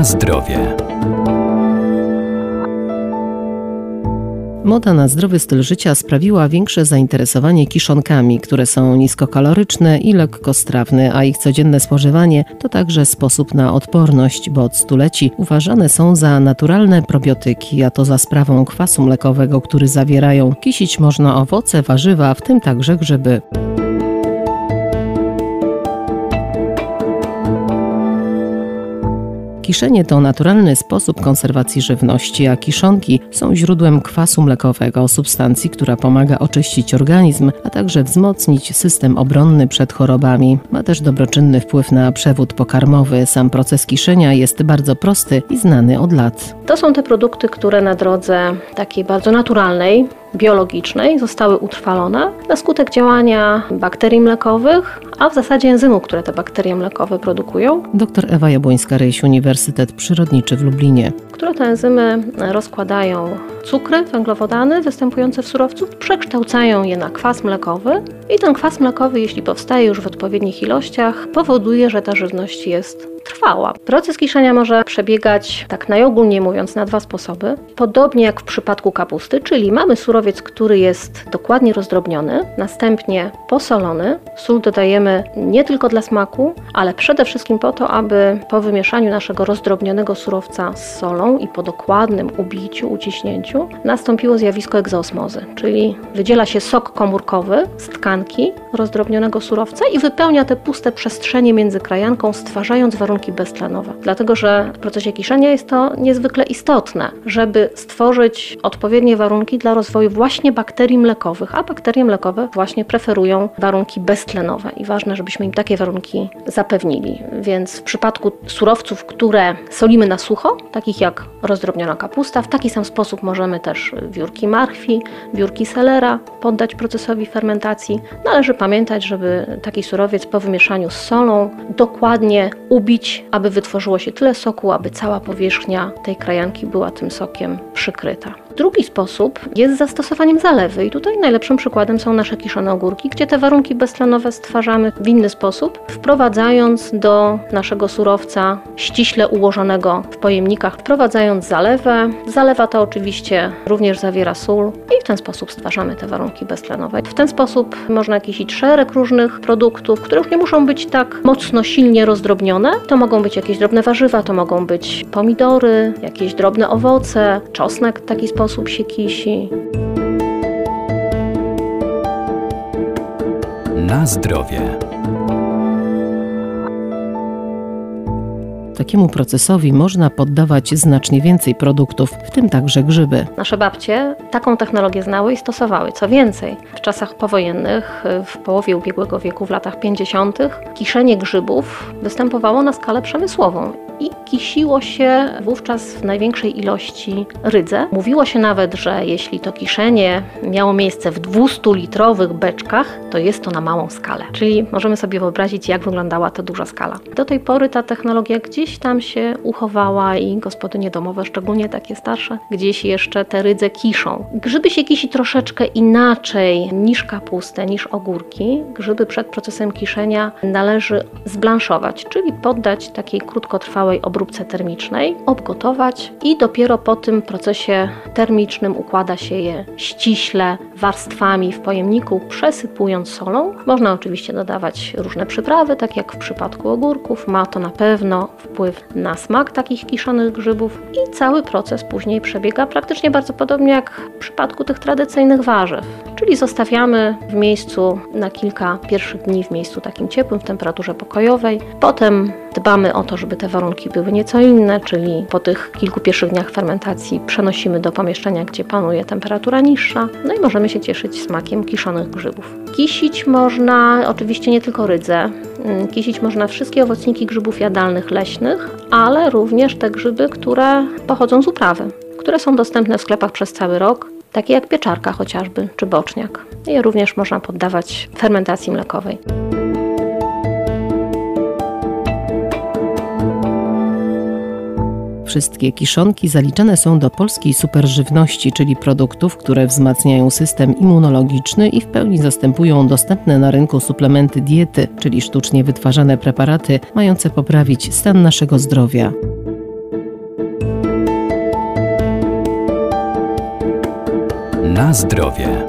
Na zdrowie. Moda na zdrowy styl życia sprawiła większe zainteresowanie kiszonkami, które są niskokaloryczne i lekkostrawne, a ich codzienne spożywanie to także sposób na odporność, bo od stuleci uważane są za naturalne probiotyki, a to za sprawą kwasu mlekowego, który zawierają. Kisić można owoce, warzywa, w tym także grzyby. Kiszenie to naturalny sposób konserwacji żywności, a kiszonki są źródłem kwasu mlekowego, substancji, która pomaga oczyścić organizm, a także wzmocnić system obronny przed chorobami. Ma też dobroczynny wpływ na przewód pokarmowy. Sam proces kiszenia jest bardzo prosty i znany od lat. To są te produkty, które na drodze takiej bardzo naturalnej, biologicznej zostały utrwalone na skutek działania bakterii mlekowych, a w zasadzie enzymów, które te bakterie mlekowe produkują. Dr Ewa Jabłońska-Ryś, Uniwersytet Przyrodniczy w Lublinie. Które te enzymy rozkładają cukry, węglowodany występujące w surowcu, przekształcają je na kwas mlekowy i ten kwas mlekowy, jeśli powstaje już w odpowiednich ilościach, powoduje, że ta żywność jest trwała. Proces kiszenia może przebiegać, tak najogólniej mówiąc, na dwa sposoby. Podobnie jak w przypadku kapusty, czyli mamy surowiec, który jest dokładnie rozdrobniony, następnie posolony. Sól dodajemy nie tylko dla smaku, ale przede wszystkim po to, aby po wymieszaniu naszego rozdrobnionego surowca z solą i po dokładnym ubiciu, uciśnięciu nastąpiło zjawisko egzosmozy, czyli wydziela się sok komórkowy z tkanki rozdrobnionego surowca i wypełnia te puste przestrzenie między krajanką, stwarzając warunki warunki beztlenowe. Dlatego, że w procesie kiszenia jest to niezwykle istotne, żeby stworzyć odpowiednie warunki dla rozwoju właśnie bakterii mlekowych, a bakterie mlekowe właśnie preferują warunki beztlenowe i ważne, żebyśmy im takie warunki zapewnili. Więc w przypadku surowców, które solimy na sucho, takich jak rozdrobniona kapusta, w taki sam sposób możemy też wiórki marchwi, wiórki selera poddać procesowi fermentacji. Należy pamiętać, żeby taki surowiec po wymieszaniu z solą dokładnie ubić aby wytworzyło się tyle soku, aby cała powierzchnia tej krajanki była tym sokiem przykryta. Drugi sposób jest zastosowaniem zalewy i tutaj najlepszym przykładem są nasze kiszone ogórki, gdzie te warunki beztlenowe stwarzamy w inny sposób, wprowadzając do naszego surowca ściśle ułożonego w pojemnikach, wprowadzając zalewę. Zalewa to oczywiście również zawiera sól i w ten sposób stwarzamy te warunki beztlenowe. W ten sposób można kisić szereg różnych produktów, które już nie muszą być tak mocno, silnie rozdrobnione. To mogą być jakieś drobne warzywa, to mogą być pomidory, jakieś drobne owoce, czosnek w taki sposób sposób się kisi. Na zdrowie. Takiemu procesowi można poddawać znacznie więcej produktów, w tym także grzyby. Nasze babcie taką technologię znały i stosowały. Co więcej, w czasach powojennych, w połowie ubiegłego wieku, w latach 50., kiszenie grzybów występowało na skalę przemysłową i kisiło się wówczas w największej ilości rydze. Mówiło się nawet, że jeśli to kiszenie miało miejsce w 200-litrowych beczkach, to jest to na małą skalę. Czyli możemy sobie wyobrazić, jak wyglądała ta duża skala. Do tej pory ta technologia gdzieś tam się uchowała i gospodynie domowe, szczególnie takie starsze, gdzieś jeszcze te rydze kiszą. Grzyby się kisi troszeczkę inaczej niż kapustę, niż ogórki. Grzyby przed procesem kiszenia należy zblanszować, czyli poddać takiej krótkotrwałej całej obróbce termicznej, obgotować i dopiero po tym procesie termicznym układa się je ściśle warstwami w pojemniku, przesypując solą. Można oczywiście dodawać różne przyprawy, tak jak w przypadku ogórków. Ma to na pewno wpływ na smak takich kiszonych grzybów i cały proces później przebiega praktycznie bardzo podobnie jak w przypadku tych tradycyjnych warzyw. Czyli zostawiamy w miejscu na kilka pierwszych dni w miejscu takim ciepłym, w temperaturze pokojowej. Potem dbamy o to, żeby te warunki były nieco inne, czyli po tych kilku pierwszych dniach fermentacji przenosimy do pomieszczenia, gdzie panuje temperatura niższa, no i możemy się cieszyć smakiem kiszonych grzybów. Kisić można oczywiście nie tylko rydze, mm, kisić można wszystkie owocniki grzybów jadalnych leśnych, ale również te grzyby, które pochodzą z uprawy, które są dostępne w sklepach przez cały rok, takie jak pieczarka chociażby, czy boczniak. Je również można poddawać fermentacji mlekowej. Wszystkie kiszonki zaliczane są do polskiej superżywności, czyli produktów, które wzmacniają system immunologiczny i w pełni zastępują dostępne na rynku suplementy diety, czyli sztucznie wytwarzane preparaty mające poprawić stan naszego zdrowia. Na zdrowie.